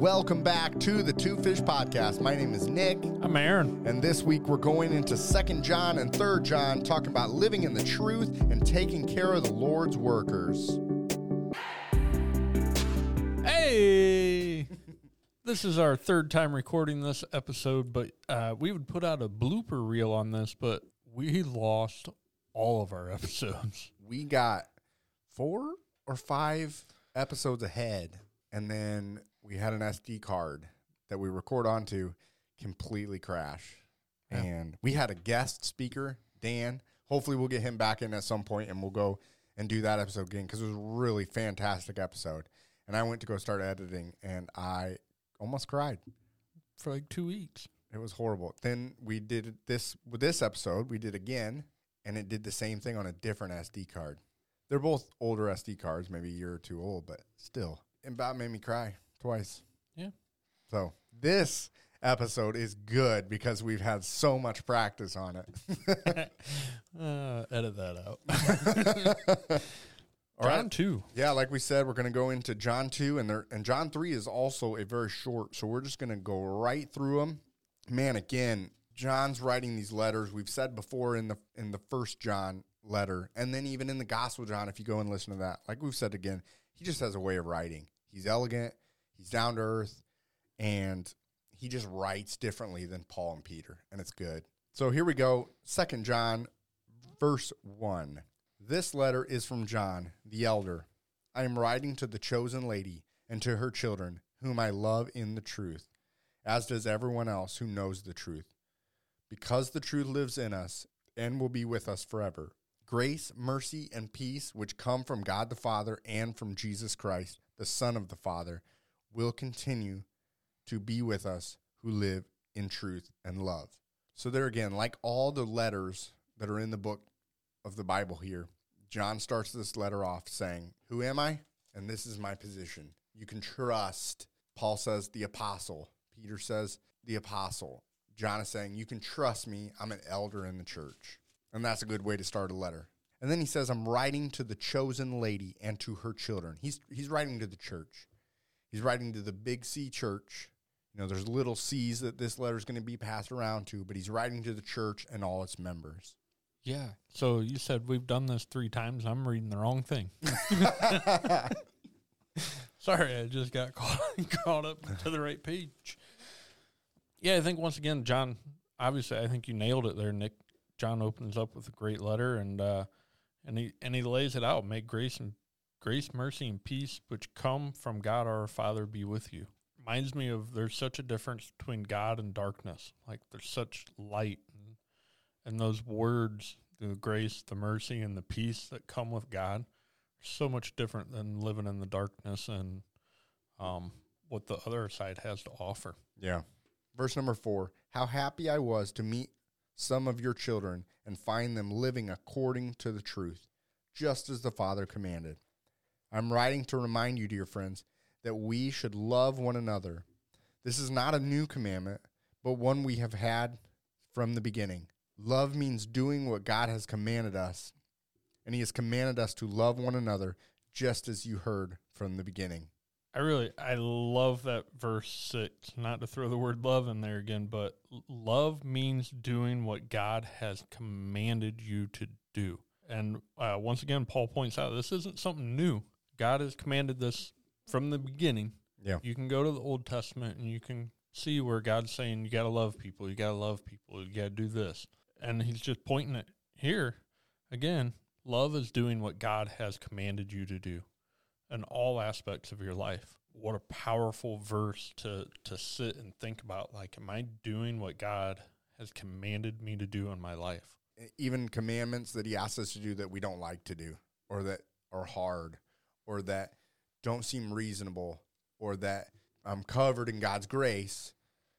Welcome back to the Two Fish Podcast. My name is Nick, I'm Aaron. and this week we're going into Second John and Third John, talking about living in the truth and taking care of the Lord's workers. Hey! this is our third time recording this episode, but uh, we would put out a blooper reel on this, but we lost all of our episodes. We got four or five episodes ahead, and then we had an SD card that we record onto completely crash. And we had a guest speaker, Dan. Hopefully, we'll get him back in at some point, and we'll go and do that episode again because it was a really fantastic episode. And I went to go start editing, and I almost cried. For like two weeks. It was horrible. Then we did this with this episode. We did again, and it did the same thing on a different SD card. They're both older SD cards, maybe a year or two old, but still, it about made me cry twice. Yeah. So this episode is good because we've had so much practice on it. Uh, edit that out. All right. John 2. Yeah, like we said, we're going to go into John two, and there and John three is also a very short, so we're just going to go right through them. Man, again, John's writing these letters. We've said before in the in the first John letter, and then even in the Gospel John, if you go and listen to that, like we've said again, he just has a way of writing. He's elegant, he's down to earth, and he just writes differently than Paul and Peter, and it's good. So here we go, Second John, verse one. This letter is from John, the elder. I am writing to the chosen lady and to her children, whom I love in the truth, as does everyone else who knows the truth. Because the truth lives in us and will be with us forever. Grace, mercy, and peace, which come from God the Father and from Jesus Christ, the Son of the Father, will continue to be with us who live in truth and love. So, there again, like all the letters that are in the book of the Bible here, John starts this letter off saying, Who am I? And this is my position. You can trust. Paul says, the apostle. Peter says, the apostle. John is saying, You can trust me. I'm an elder in the church. And that's a good way to start a letter. And then he says, I'm writing to the chosen lady and to her children. He's, he's writing to the church. He's writing to the big C church. You know, there's little C's that this letter is going to be passed around to, but he's writing to the church and all its members. Yeah. So you said we've done this three times. I'm reading the wrong thing. Sorry, I just got caught, caught up to the right page. Yeah, I think once again, John, obviously, I think you nailed it there, Nick. John opens up with a great letter and uh, and he and he lays it out. May grace and grace, mercy, and peace which come from God our Father be with you. Reminds me of there's such a difference between God and darkness. Like there's such light and and those words, the grace, the mercy, and the peace that come with God, are so much different than living in the darkness and um, what the other side has to offer. Yeah. Verse number four How happy I was to meet some of your children and find them living according to the truth, just as the Father commanded. I'm writing to remind you, dear friends, that we should love one another. This is not a new commandment, but one we have had from the beginning. Love means doing what God has commanded us, and He has commanded us to love one another just as you heard from the beginning. I really, I love that verse six. Not to throw the word love in there again, but love means doing what God has commanded you to do. And uh, once again, Paul points out this isn't something new. God has commanded this from the beginning. Yeah. You can go to the Old Testament and you can see where God's saying you got to love people, you got to love people, you got to do this. And he's just pointing it here again. Love is doing what God has commanded you to do in all aspects of your life. What a powerful verse to to sit and think about like am I doing what God has commanded me to do in my life? even commandments that he asks us to do that we don't like to do or that are hard or that don't seem reasonable or that I'm covered in God's grace.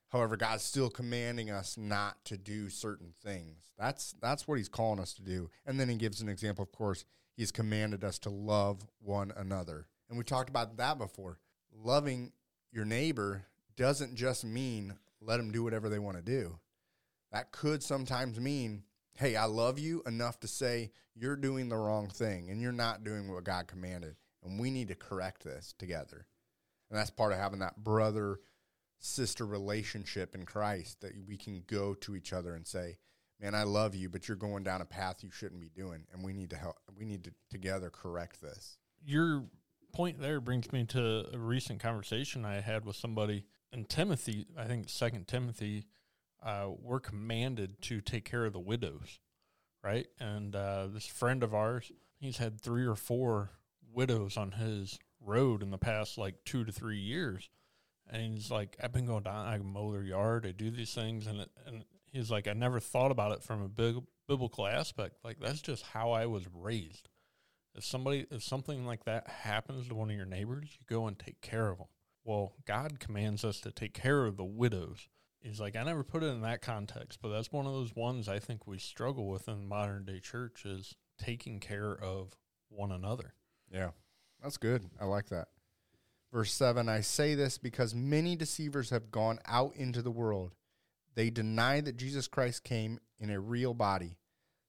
However, God's still commanding us not to do certain things. That's that's what he's calling us to do. And then he gives an example, of course, he's commanded us to love one another. And we talked about that before. Loving your neighbor doesn't just mean let them do whatever they want to do. That could sometimes mean, hey, I love you enough to say you're doing the wrong thing and you're not doing what God commanded. And we need to correct this together. And that's part of having that brother sister relationship in Christ that we can go to each other and say, "Man, I love you, but you're going down a path you shouldn't be doing, and we need to help. We need to together correct this." Your point there brings me to a recent conversation I had with somebody in Timothy. I think Second Timothy. Uh, we're commanded to take care of the widows, right? And uh, this friend of ours, he's had three or four widows on his road in the past like two to three years and he's like, I've been going down, I mow their yard, I do these things, and it, and he's like, I never thought about it from a big biblical aspect. Like that's just how I was raised. If somebody, if something like that happens to one of your neighbors, you go and take care of them. Well, God commands us to take care of the widows. He's like, I never put it in that context, but that's one of those ones I think we struggle with in modern day church is taking care of one another. Yeah, that's good. I like that. Verse 7 I say this because many deceivers have gone out into the world. They deny that Jesus Christ came in a real body.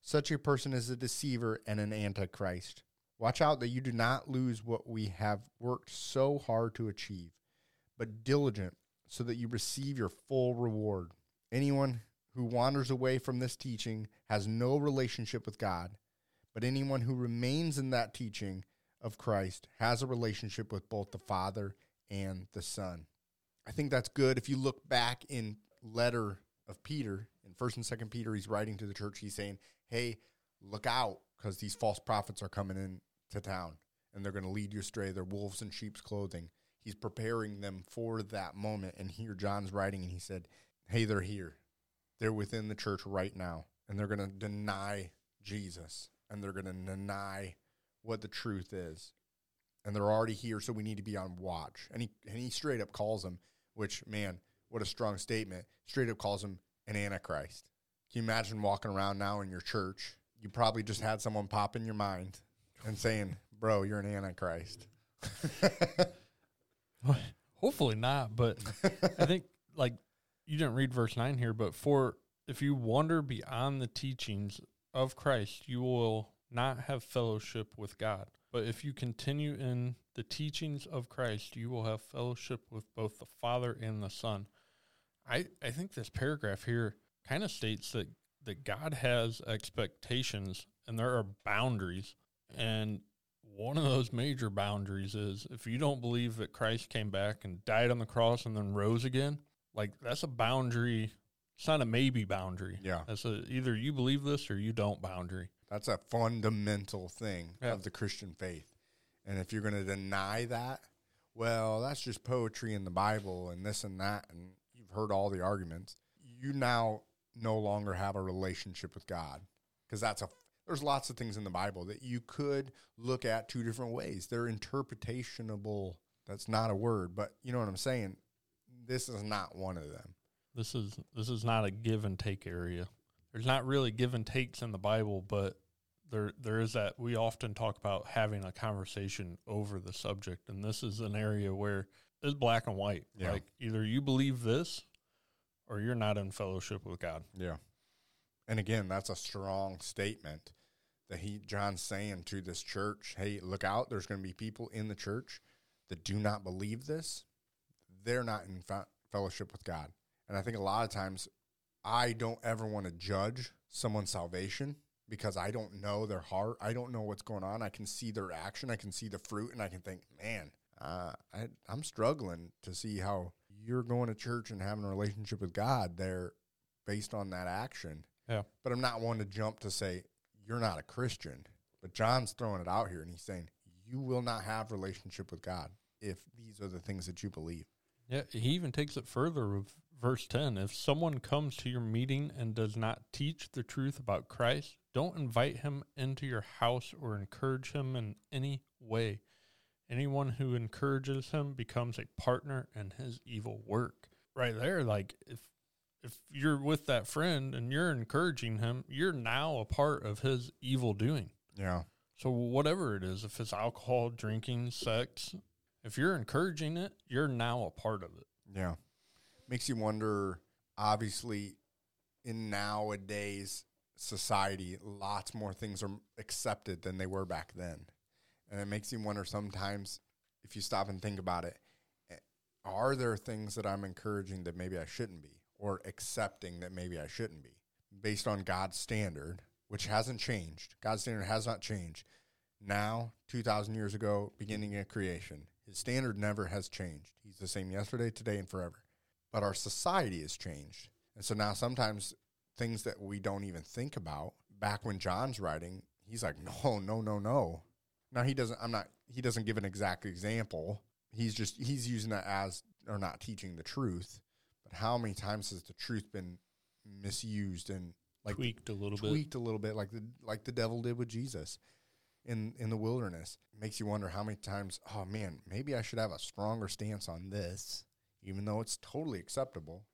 Such a person is a deceiver and an antichrist. Watch out that you do not lose what we have worked so hard to achieve, but diligent so that you receive your full reward. Anyone who wanders away from this teaching has no relationship with God, but anyone who remains in that teaching of Christ has a relationship with both the Father and the Son. I think that's good. If you look back in letter of Peter in First and Second Peter, he's writing to the church. He's saying, "Hey, look out, because these false prophets are coming in to town, and they're going to lead you astray. They're wolves in sheep's clothing." He's preparing them for that moment. And here John's writing, and he said, "Hey, they're here. They're within the church right now, and they're going to deny Jesus, and they're going to deny what the truth is. And they're already here, so we need to be on watch. And he, and he straight up calls them, which, man, what a strong statement. Straight up calls him an antichrist. Can you imagine walking around now in your church? You probably just had someone pop in your mind and saying, Bro, you're an antichrist. Hopefully not, but I think like you didn't read verse 9 here, but for if you wander beyond the teachings of Christ, you will not have fellowship with God. But if you continue in the teachings of Christ, you will have fellowship with both the Father and the Son. I, I think this paragraph here kind of states that, that God has expectations and there are boundaries. And one of those major boundaries is if you don't believe that Christ came back and died on the cross and then rose again, like that's a boundary. It's not a maybe boundary. Yeah. That's a either you believe this or you don't boundary. That's a fundamental thing Yeah. of the Christian faith. And if you're going to deny that, well, that's just poetry in the Bible and this and that. And you've heard all the arguments. You now no longer have a relationship with God because that's a, there's lots of things in the Bible that you could look at two different ways. They're interpretationable. That's not a word, but you know what I'm saying? This is not one of them. This is this is not a give and take area. There's not really give and takes in the Bible, but there there is that we often talk about having a conversation over the subject, and this is an area where it's black and white. Yeah. Like either you believe this or you're not in fellowship with God. Yeah. And again, that's a strong statement that he John's saying to this church, "Hey, look out, there's going to be people in the church that do not believe this. They're not in fe- fellowship with God." And I think a lot of times I don't ever want to judge someone's salvation because I don't know their heart. I don't know what's going on. I can see their action, I can see the fruit, and I can think, "Man, uh, I, I'm struggling to see how you're going to church and having a relationship with God there based on that action." Yeah. But I'm not one to jump to say you're not a Christian. But John's throwing it out here and he's saying you will not have relationship with God if these are the things that you believe. Yeah, he even takes it further with verse 10. If someone comes to your meeting and does not teach the truth about Christ, don't invite him into your house or encourage him in any way. Anyone who encourages him becomes a partner in his evil work. Right there, like if if you're with that friend and you're encouraging him, you're now a part of his evil doing. Yeah. So whatever it is, if it's alcohol, drinking, sex, if you're encouraging it, you're now a part of it. Yeah. Makes you wonder, obviously, in nowadays society, lots more things are accepted than they were back then. And it makes you wonder sometimes if you stop and think about it, eh, are there things that I'm encouraging that maybe I shouldn't be or accepting that maybe I shouldn't be based on God's standard, which hasn't changed. God's standard has not changed. Now, 2,000 years ago, beginning of creation, his standard never has changed. He's the same yesterday, today, and forever. But our society has changed. And so now sometimes things that we don't even think about, back when John's writing, he's like, no, no, no, no. Now he doesn't, I'm not, he doesn't give an exact example. He's just, he's using that as, or not teaching the truth. But how many times has the truth been misused and like tweaked a little bit. tweaked a little bit like the like the devil did with Jesus in in the wilderness. It makes you wonder how many times, oh man, maybe I should have a stronger stance on this, even though it's totally acceptable.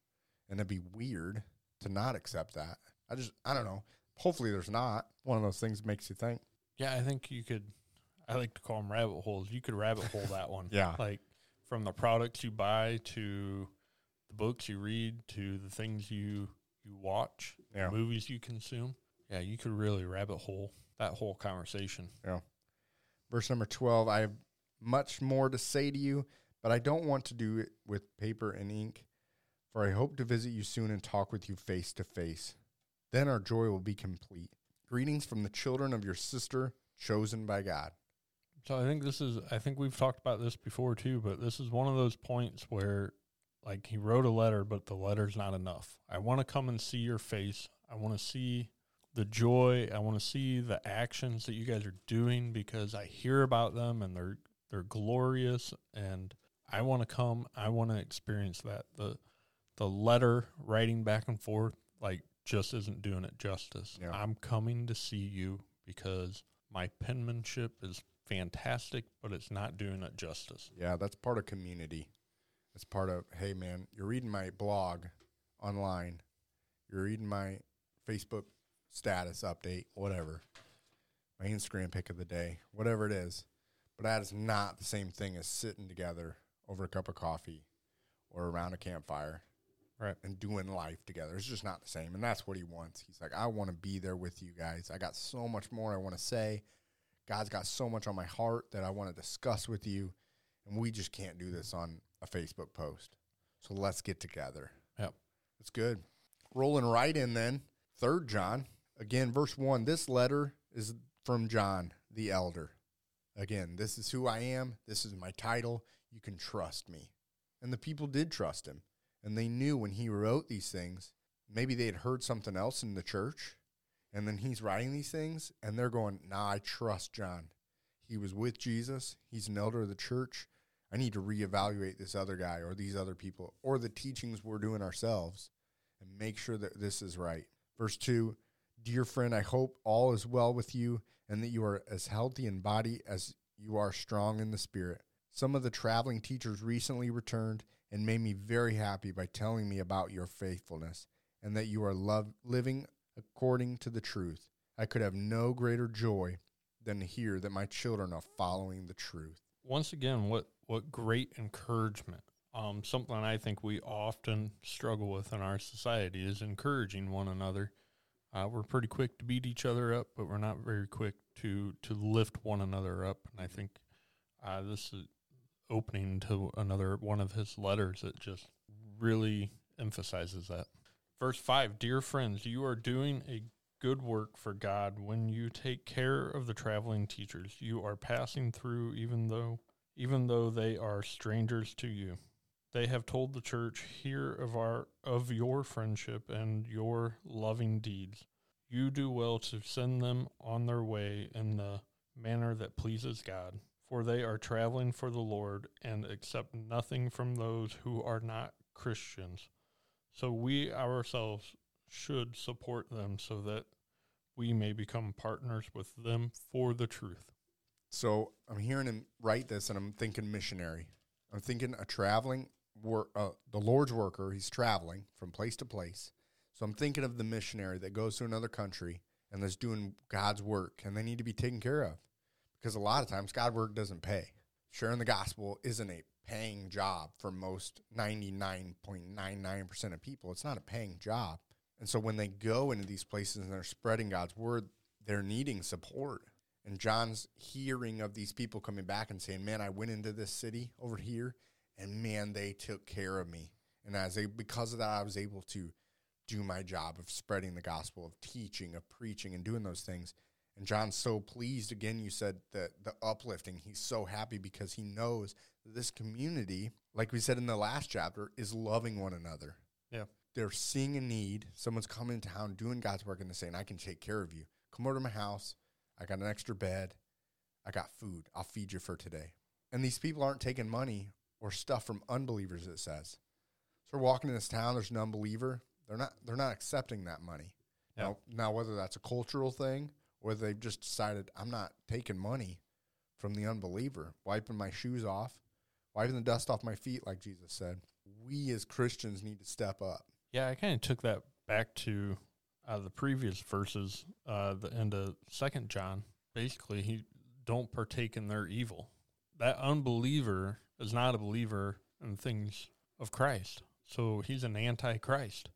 And it'd be weird to not accept that. I just I don't know. Hopefully there's not. One of those things makes you think. Yeah, I think you could. I like to call them rabbit holes. You could rabbit hole that one. Yeah. Like from the products you buy to the books you read to the things you you watch, Yeah. the movies you consume. Yeah, you could really rabbit hole that whole conversation. Yeah. Verse number 12 I have much more to say to you, but I don't want to do it with paper and ink, for I hope to visit you soon and talk with you face to face. Then our joy will be complete. Greetings from the children of your sister, chosen by God. So I think this is I think we've talked about this before too, but this is one of those points where like he wrote a letter, but the letter's not enough. I want to come and see your face. I want to see the joy. I want to see the actions that you guys are doing because I hear about them and they're they're glorious and I want to come. I want to experience that. The the letter writing back and forth like just isn't doing it justice. Yeah. I'm coming to see you because my penmanship is fantastic, but it's not doing it justice. Yeah, that's part of community. It's part of, hey, man, you're reading my blog online, you're reading my Facebook status update, whatever, my Instagram pick of the day, whatever it is. But that is not the same thing as sitting together over a cup of coffee or around a campfire Right. and doing life together. It's just not the same. And that's what he wants. He's like, I want to be there with you guys. I got so much more I want to say. God's got so much on my heart that I want to discuss with you. And we just can't do this on a Facebook post. So let's get together. Yep. That's good. Rolling right in then. Third John. Again, verse one. This letter is from John, the elder. Again, this is who I am. This is my title. You can trust me. And the people did trust him. And they knew when he wrote these things, maybe they had heard something else in the church. And then he's writing these things, and they're going, Nah, I trust John. He was with Jesus. He's an elder of the church. I need to reevaluate this other guy or these other people or the teachings we're doing ourselves and make sure that this is right. Verse 2 Dear friend, I hope all is well with you and that you are as healthy in body as you are strong in the spirit. Some of the traveling teachers recently returned and made me very happy by telling me about your faithfulness and that you are love, living according to the truth. I could have no greater joy than to hear that my children are following the truth. Once again, what what great encouragement. Um, something I think we often struggle with in our society is encouraging one another. Uh, we're pretty quick to beat each other up, but we're not very quick to to lift one another up. And I think uh, this is opening to another one of his letters that just really emphasizes that. Verse 5 Dear friends, you are doing a good work for God when you take care of the traveling teachers you are passing through even though even though they are strangers to you. They have told the church here of our of your friendship and your loving deeds. You do well to send them on their way in the manner that pleases God, for they are traveling for the Lord and accept nothing from those who are not Christians. So we ourselves should support them so that we may become partners with them for the truth. So I'm hearing him write this, and I'm thinking missionary. I'm thinking a traveling uh, the Lord's worker. He's traveling from place to place. So I'm thinking of the missionary that goes to another country and that's doing God's work, and they need to be taken care of because a lot of times God work doesn't pay. Sharing the gospel isn't a paying job for most 99.99% of people. It's not a paying job. And so when they go into these places and they're spreading God's word, they're needing support. And John's hearing of these people coming back and saying, Man, I went into this city over here and man, they took care of me. And as a because of that, I was able to do my job of spreading the gospel, of teaching, of preaching, and doing those things. And John's so pleased. Again, you said that the uplifting. He's so happy because he knows this community, like we said in the last chapter, is loving one another. Yeah. They're seeing a need. Someone's coming in town doing God's work and they're saying, I can take care of you. Come over to my house. I got an extra bed. I got food. I'll feed you for today. And these people aren't taking money or stuff from unbelievers, it says. So we're walking in this town, there's an unbeliever. They're not they're not accepting that money. Yeah. Now, now whether that's a cultural thing or they've just decided I'm not taking money from the unbeliever, wiping my shoes off, wiping the dust off my feet, like Jesus said. We as Christians need to step up. Yeah, I kind of took that back to uh, the previous verses, uh, the end of Second John. Basically, he don't partake in their evil. That unbeliever is not a believer in things of Christ, so he's an anti-Christ.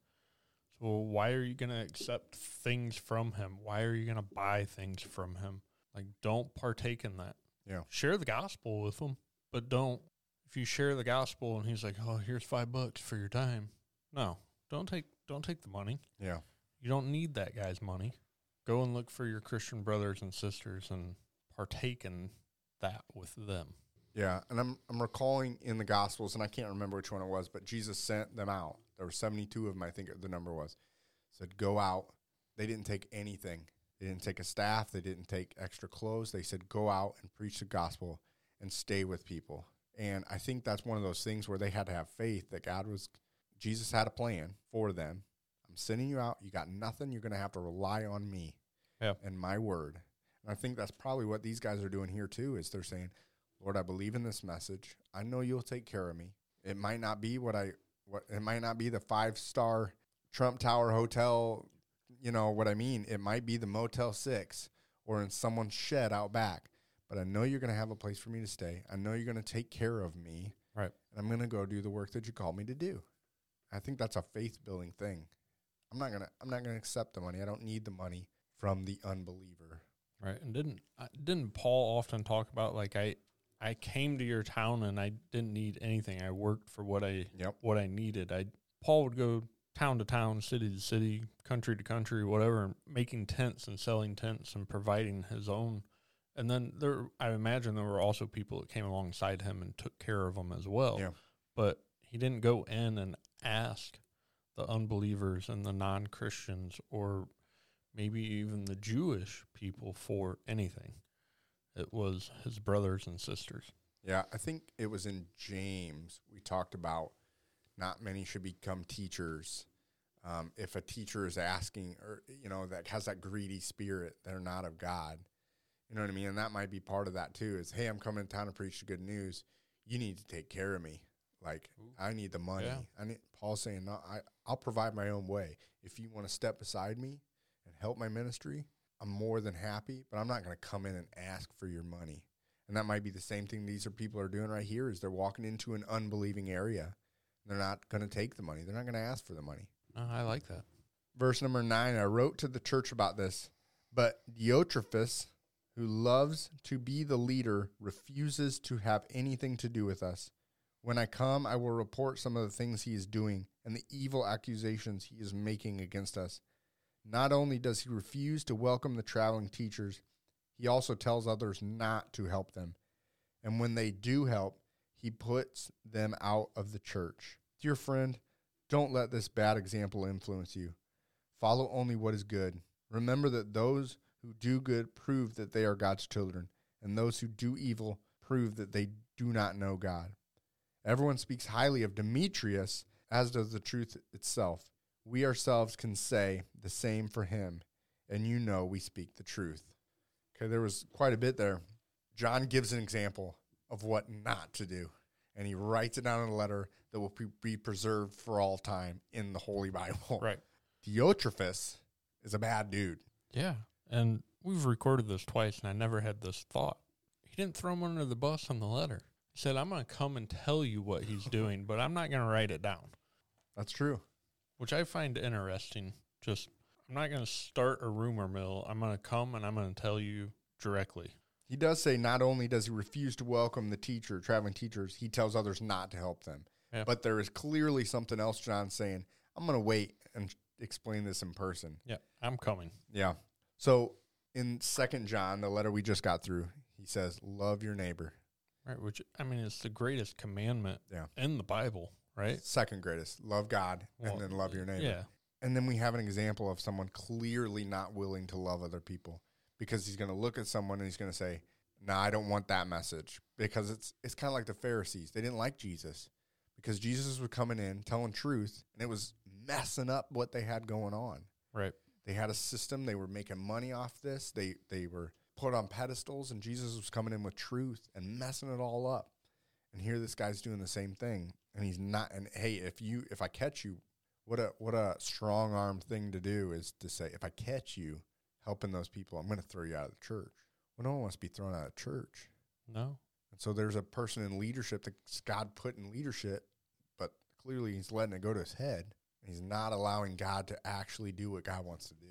So why are you going to accept things from him? Why are you going to buy things from him? Like, don't partake in that. Yeah. Share the gospel with him, but don't. If you share the gospel and he's like, "Oh, here's five bucks for your time," no, don't take don't take the money. Yeah. You don't need that guy's money. Go and look for your Christian brothers and sisters and partake in that with them. Yeah, and I'm I'm recalling in the Gospels, and I can't remember which one it was, but Jesus sent them out. Were 72 of them, I think the number was. Said, "Go out." They didn't take anything. They didn't take a staff. They didn't take extra clothes. They said, "Go out and preach the gospel and stay with people." And I think that's one of those things where they had to have faith that God was, Jesus had a plan for them. I'm sending you out. You got nothing. You're going to have to rely on me Yeah. and my word. And I think that's probably what these guys are doing here too. Is they're saying, Lord, I believe in this message. I know you'll take care of me. It might not be what I what it might not be the five star Trump Tower hotel, you know what I mean? It might be the Motel 6 or in someone's shed out back. But I know you're going to have a place for me to stay. I know you're going to take care of me. Right. And I'm going to go do the work that you called me to do. I think that's a faith building thing. I'm not going to I'm not going to accept the money. I don't need the money from the unbeliever. Right. And didn't uh, didn't Paul often talk about like I I came to your town and I didn't need anything. I worked for what I Yep. what I needed. I Paul would go town to town, city to city, country to country, whatever, making tents and selling tents and providing his own. And then there, I imagine there were also people that came alongside him and took care of him as well. Yeah. But he didn't go in and ask the unbelievers and the non Christians or maybe even the Jewish people for anything. It was his brothers and sisters. Yeah, I think it was in James we talked about not many should become teachers. Um, if a teacher is asking, or you know, that has that greedy spirit, they're not of God. You know what I mean? And that might be part of that too. Is hey, I'm coming to town to preach the good news. You need to take care of me. Like I need the money. Yeah. I need. Paul's saying, no, I I'll provide my own way. If you want to step beside me and help my ministry, I'm more than happy. But I'm not going to come in and ask for your money. And that might be the same thing these are people are doing right here is they're walking into an unbelieving area. They're not going to take the money. They're not going to ask for the money. Oh, I like that. Verse number 9, I wrote to the church about this, but Diotrephes, who loves to be the leader, refuses to have anything to do with us. When I come, I will report some of the things he is doing and the evil accusations he is making against us. Not only does he refuse to welcome the traveling teachers, he also tells others not to help them. And when they do help, he puts them out of the church. Dear friend, don't let this bad example influence you. Follow only what is good. Remember that those who do good prove that they are God's children, and those who do evil prove that they do not know God. Everyone speaks highly of Demetrius, as does the truth itself. We ourselves can say the same for him, and you know we speak the truth. Okay, there was quite a bit there. John gives an example of what not to do, and he writes it down in a letter that will be- preserved for all time in the Holy Bible. Right. Diotrephes is a bad dude. Yeah. And we've recorded this twice, and I never had this thought. He didn't throw him under the bus on the letter. He said, I'm going to come and tell you what he's doing, but I'm not going to write it down, That's true. Which I find interesting. Just, I'm not going to start a rumor mill. I'm going to come and I'm going to tell you directly. He does say not only does he refuse to welcome the teacher, traveling teachers, he tells others not to help them. Yeah. But there is clearly something else John's saying. I'm going to wait and explain this in person. Yeah, I'm coming. Yeah. So in Second John, the letter we just got through, he says, "Love your neighbor." Right, which I mean it's the greatest commandment Yeah. in the Bible, right? Second greatest, love God, Well, and then love your neighbor. Yeah. And then we have an example of someone clearly not willing to love other people because he's going to look at someone and he's going to say, "No, I don't want that message." Because it's it's kind of like the Pharisees. They didn't like Jesus because Jesus was coming in telling truth and it was messing up what they had going on. Right. They had a system, they were making money off this. They they were put on pedestals and Jesus was coming in with truth and messing it all up. And here this guy's doing the same thing and he's not and hey, if you if I catch you what a what a strong arm thing to do is to say, if I catch you helping those people, I'm going to throw you out of the church. Well, no one wants to be thrown out of church. No. And so there's a person in leadership that God put in leadership, but clearly he's letting it go to his head. And he's not allowing God to actually do what God wants to do.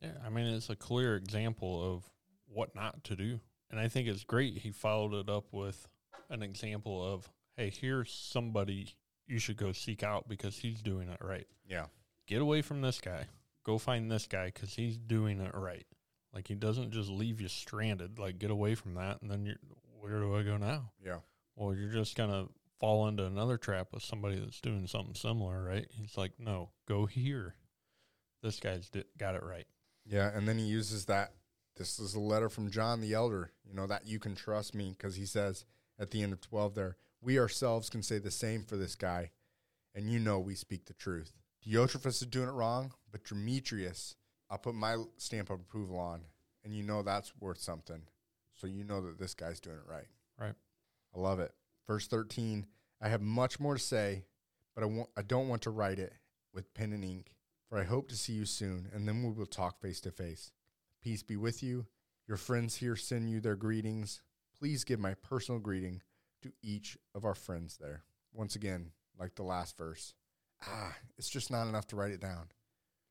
Yeah, I mean it's a clear example of what not to do. And I think it's great he followed it up with an example of, hey, here's somebody you should go seek out because he's doing it right. Yeah. Get away from this guy. Go find this guy because he's doing it right. Like he doesn't just leave you stranded. Like get away from that, and then you're where do I go now? Yeah. Well, you're just gonna fall into another trap with somebody that's doing something similar, right? He's like, no, go here. This guy's di- got it right. Yeah. And then he uses that. This is a letter from John the elder, you know, that you can trust me because he says at the end of 12 there, we ourselves can say the same for this guy, and you know we speak the truth. Diotrephes is doing it wrong, but Demetrius, I'll put my stamp of approval on, and you know that's worth something. So you know that this guy's doing it right. Right. I love it. Verse 13, I have much more to say, but I, want, I don't want to write it with pen and ink, for I hope to see you soon, and then we will talk face to face. Peace be with you. Your friends here send you their greetings. Please give my personal greeting to each of our friends there. Once again, like the last verse, ah, it's just not enough to write it down.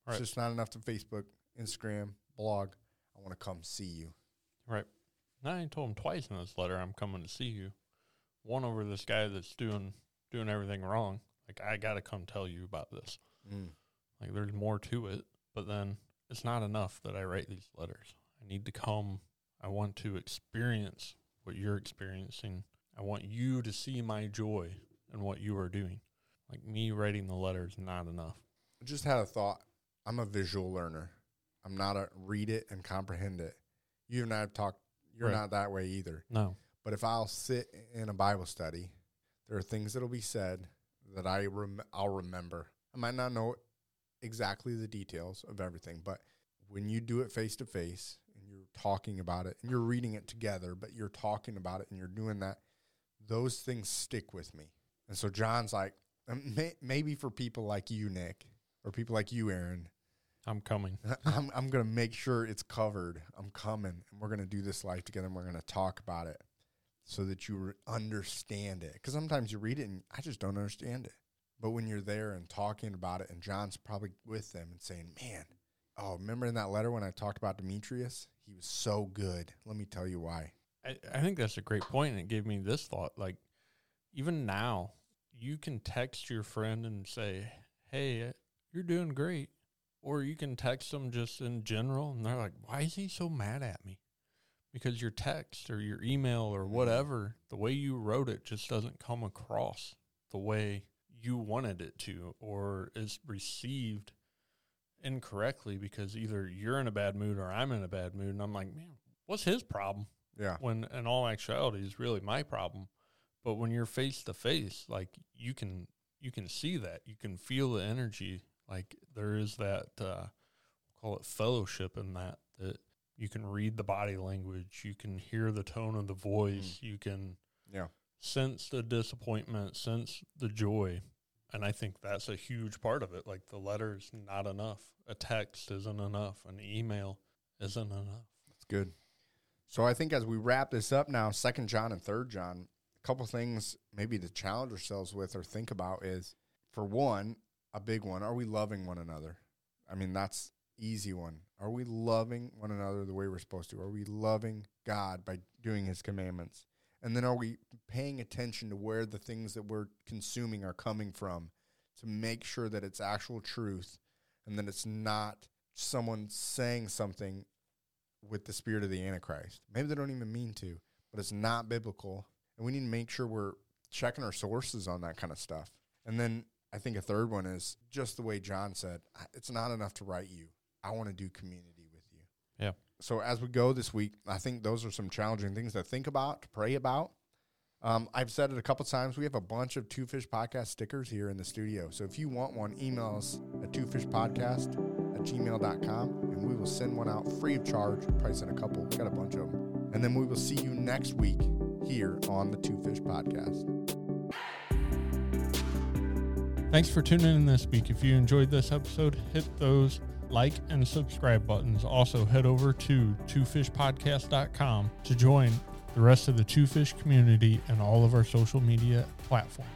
Right. It's just not enough to Facebook, Instagram, blog. I want to come see you. Right. Now I told him twice in this letter I'm coming to see you. One over this guy that's doing doing everything wrong. Like I gotta come tell you about this. Mm. Like there's more to it. But then it's not enough that I write these letters. I need to come. I want to experience what you're experiencing. I want you to see my joy in what you are doing. Like me writing the letter is not enough. I just had a thought. I'm a visual learner. I'm not a read it and comprehend it. You and I have talked. You're Right. not that way either. No. But if I'll sit in a Bible study, there are things that'll be said that I rem- I'll remember. I might not know exactly the details of everything, but when you do it face to face you're talking about it and you're reading it together, but you're talking about it and you're doing that, those things stick with me. And so John's like, um, may- maybe for people like you, Nick, or people like you, Aaron, I'm coming. I'm I'm gonna make sure it's covered. I'm coming, and we're gonna do this life together, and we're gonna talk about it, so that you re- understand it. Because sometimes you read it and I just don't understand it. But when you're there and talking about it, and John's probably with them and saying, "Man, oh, remember in that letter when I talked about Demetrius? He was so good. Let me tell you why." I, I think that's a great point, and it gave me this thought. Like, even now, you can text your friend and say, "Hey, uh, you're doing great," or you can text them just in general, and they're like, "Why is he so mad at me?" Because your text or your email or whatever, the way you wrote it just doesn't come across the way you wanted it to, or is received incorrectly because either you're in a bad mood or I'm in a bad mood, and I'm like, "Man, what's his problem?" Yeah, when in all actuality is really my problem. But when you're face to face like you can you can see that. You can feel the energy. Like there is that uh call it fellowship in that that you can read the body language you can hear the tone of the voice you can yeah, sense the disappointment sense the joy and i think that's a huge part of it like the letter's not enough a text isn't enough an email isn't enough that's good. So I think as we wrap this up now, Second John and Third John, a couple things maybe to challenge ourselves with or think about is, for one, a big one: Are we loving one another? I mean, that's easy one. Are we loving one another the way we're supposed to? Are we loving God by doing his commandments? And then are we paying attention to where the things that we're consuming are coming from to make sure that it's actual truth and that it's not someone saying something with the spirit of the Antichrist? Maybe they don't even mean to, but it's not biblical. And we need to make sure we're checking our sources on that kind of stuff. And then I think a third one is just the way John said, it's not enough to write you. I want to do community with you. Yeah. So as we go this week, I think those are some challenging things to think about, to pray about. Um, I've said it a couple times. We have a bunch of Two Fish Podcast stickers here in the studio. So if you want one, email us at twofishpodcast at gmail.com and we will send one out free of charge. Price in a couple. We got a bunch of them. And then we will see you next week here on the Two Fish Podcast. Thanks for tuning in this week. If you enjoyed this episode, hit those like and subscribe buttons. Also, head over to twofishpodcast.com to join the rest of the Two Fish community and all of our social media platforms.